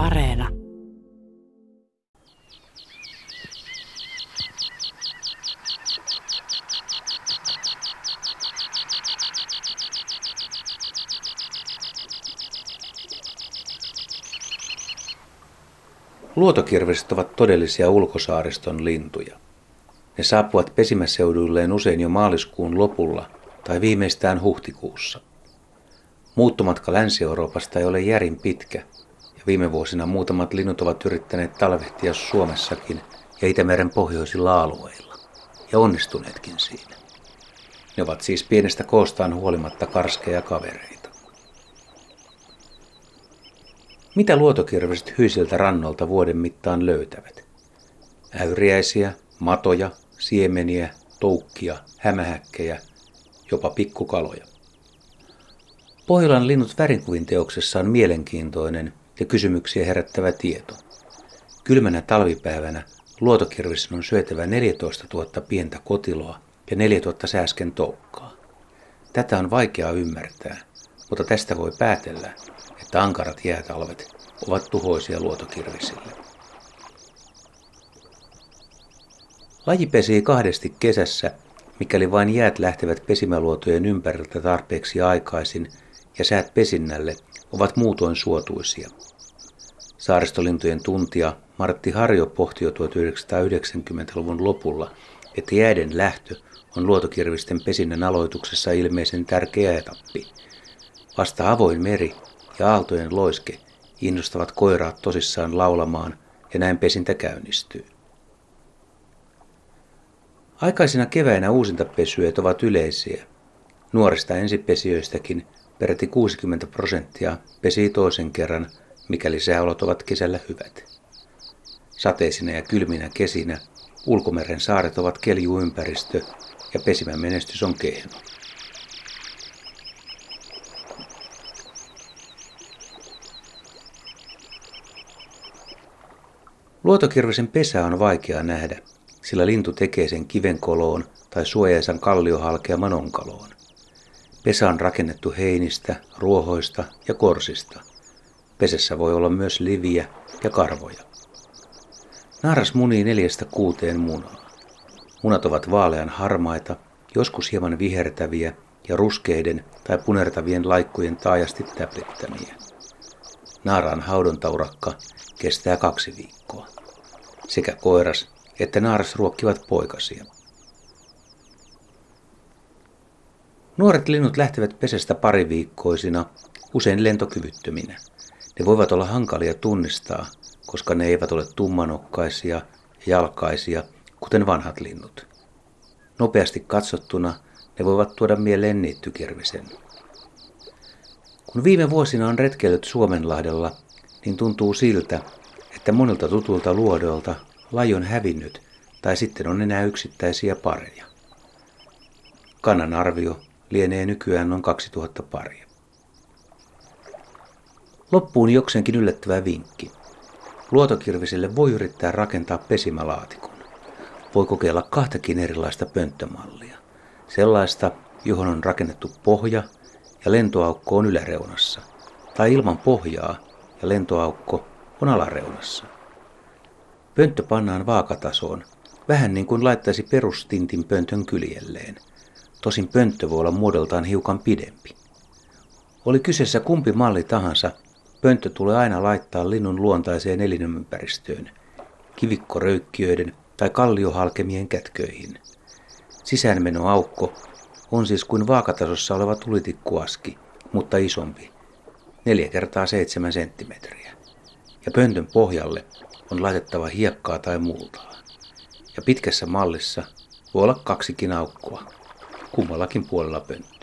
Areena. Luotokirveset ovat todellisia ulkosaariston lintuja. Ne saapuvat pesimäseuduilleen usein jo maaliskuun lopulla tai viimeistään huhtikuussa. Muuttomatka Länsi-Euroopasta ei ole järin pitkä, ja viime vuosina muutamat linnut ovat yrittäneet talvehtia Suomessakin ja Itämeren pohjoisilla alueilla, ja onnistuneetkin siinä. Ne ovat siis pienestä koostaan huolimatta karskeja kavereita. Mitä luotokirveset hyisiltä rannolta vuoden mittaan löytävät? Äyriäisiä, matoja, siemeniä, toukkia, hämähäkkejä, jopa pikkukaloja. Pohjolan linnut värinkuvin teoksessa on mielenkiintoinen ja kysymyksiä herättävä tieto. Kylmänä talvipäivänä luotokirvisen on syötävä 14 000 pientä kotiloa ja 4 000 sääsken toukkaa. Tätä on vaikea ymmärtää, mutta tästä voi päätellä, että ankarat jäätalvet ovat tuhoisia luotokirvisille. Laji pesii kahdesti kesässä, mikäli vain jäät lähtevät pesimäluotojen ympäriltä tarpeeksi aikaisin ja säät pesinnälle ovat muutoin suotuisia. Saaristolintujen tuntija Martti Harjo pohti jo 1990-luvun lopulla, että jääden lähtö on luotokirvisten pesinnän aloituksessa ilmeisen tärkeä etappi. Vasta avoin meri ja aaltojen loiske innostavat koiraat tosissaan laulamaan ja näin pesintä käynnistyy. Aikaisina keväinä uusintapesyöt ovat yleisiä. Nuorista ensipesijöistäkin peräti 60 prosenttia pesii toisen kerran, mikäli sääolot ovat kesällä hyvät. Sateisina ja kylminä kesinä ulkomeren saaret ovat keljuympäristö ja pesimän menestys on kehno. Luotokirvisen pesä on vaikea nähdä, sillä lintu tekee sen kivenkoloon tai suojaisan kalliohalkea manonkaloon. Pesä on rakennettu heinistä, ruohoista ja korsista. Pesessä voi olla myös liviä ja karvoja. Naaras munii neljästä kuuteen munaa. Munat ovat vaalean harmaita, joskus hieman vihertäviä ja ruskeiden tai punertavien laikkujen taajasti täplittämiä. Naaraan haudontaurakka kestää kaksi viikkoa. Sekä koiras että naaras ruokkivat poikasia. Nuoret linnut lähtevät pesästä pariviikkoisina, usein lentokyvyttöminä. Ne voivat olla hankalia tunnistaa, koska ne eivät ole tummanokkaisia ja jalkaisia, kuten vanhat linnut. Nopeasti katsottuna ne voivat tuoda mieleen niittykirvisen. Kun viime vuosina on retkeillyt Suomenlahdella, niin tuntuu siltä, että monilta tutulta luodolta laji on hävinnyt tai sitten on enää yksittäisiä pareja. Kannan arvio lienee nykyään noin 2000 paria. Loppuun jokseenkin yllättävä vinkki. Luotokirviselle voi yrittää rakentaa pesimälaatikon. Voi kokeilla kahtakin erilaista pönttömallia. Sellaista, johon on rakennettu pohja ja lentoaukko on yläreunassa. Tai ilman pohjaa ja lentoaukko on alareunassa. Pönttö pannaan vaakatasoon, vähän niin kuin laittaisi perustintin pöntön kyljelleen. Tosin pönttö voi olla muodoltaan hiukan pidempi. Oli kyseessä kumpi malli tahansa, pönttö tulee aina laittaa linnun luontaiseen elinympäristöön, kivikkoröykkiöiden tai kalliohalkemien kätköihin. Sisäänmenoaukko on siis kuin vaakatasossa oleva tulitikkuaski, mutta isompi, 4 kertaa 7 senttimetriä. Ja pöntön pohjalle on laitettava hiekkaa tai multaa. Ja pitkässä mallissa voi olla kaksikin aukkoa, kummallakin puolella pönttöä.